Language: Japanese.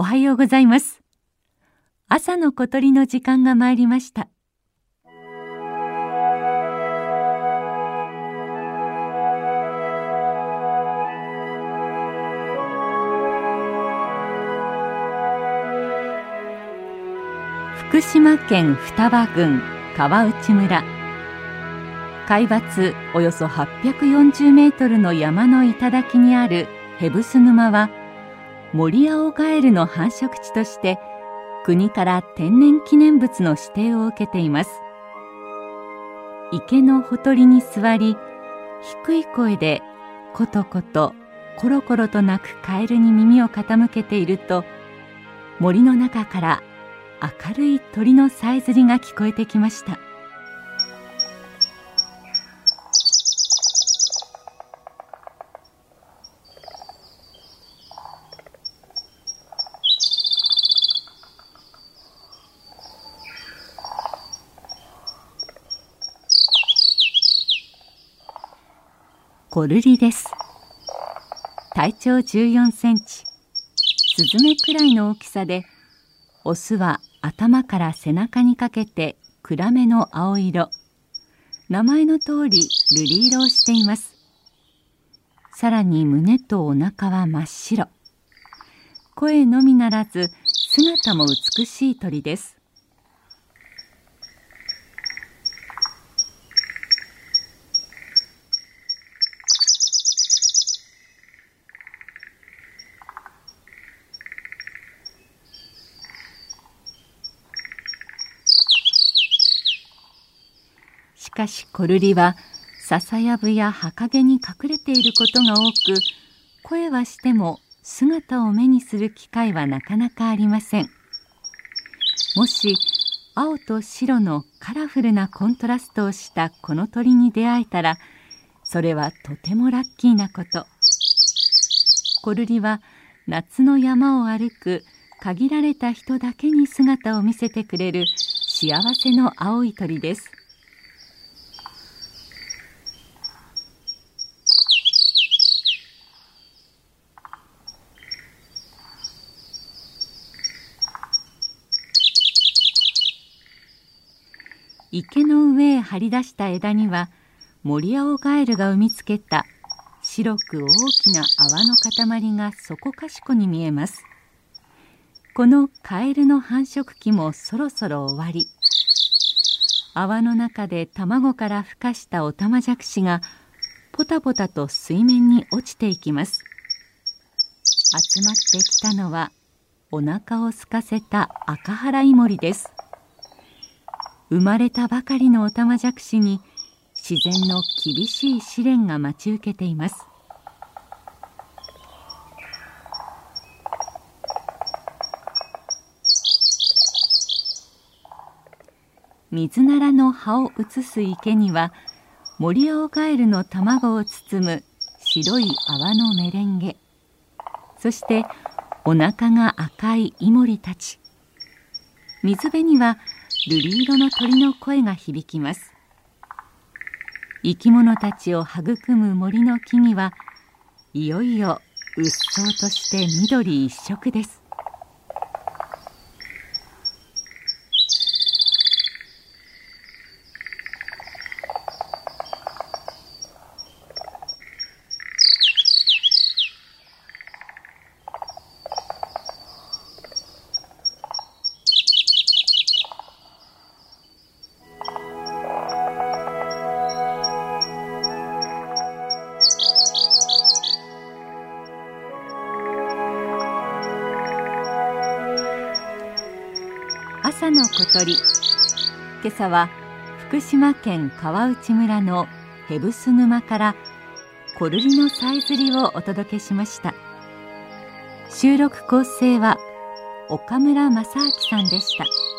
おはようございます。朝の小鳥の時間が参りました。福島県双葉郡川内村。海抜およそ840メートルの山の頂にあるヘブス沼は森青ガエルの繁殖地として国から天然記念物の指定を受けています。池のほとりに座り低い声でことことコロコロと鳴くカエルに耳を傾けていると森の中から明るい鳥のさえずりが聞こえてきました。コルリです。体長14センチ。スズメくらいの大きさでオスは頭から背中にかけて暗めの青色。名前の通り瑠璃色をしています。さらに胸とお腹は真っ白。声のみならず姿も美しい鳥ですしかしコルリは笹やぶや葉陰に隠れていることが多く声はしても姿を目にする機会はなかなかありません。もし青と白のカラフルなコントラストをしたこの鳥に出会えたらそれはとてもラッキーなこと。コルリは夏の山を歩く限られた人だけに姿を見せてくれる幸せの青い鳥です。池の上へ張り出した枝にはモリアオガエルが産みつけた白く大きな泡の塊がそこかしこに見えます。このカエルの繁殖期もそろそろ終わり。泡の中で卵から孵化したオタマジャクシがポタポタと水面に落ちていきます。集まってきたのはお腹を空かせた赤原イモリです。生まれたばかりのオタマジャクシに自然の厳しい試練が待ち受けています。水ならの葉を移す池にはモリアオガエルの卵を包む白い泡のメレンゲ。そしてお腹が赤いイモリたち。水辺には瑠璃色の鳥の声が響きます。生き物たちを育む森の木々はいよいようっそうとして緑一色です。朝の小鳥今朝は福島県川内村のヘブス沼からコルリのさえずりをお届けしました収録構成は岡村正明さんでした。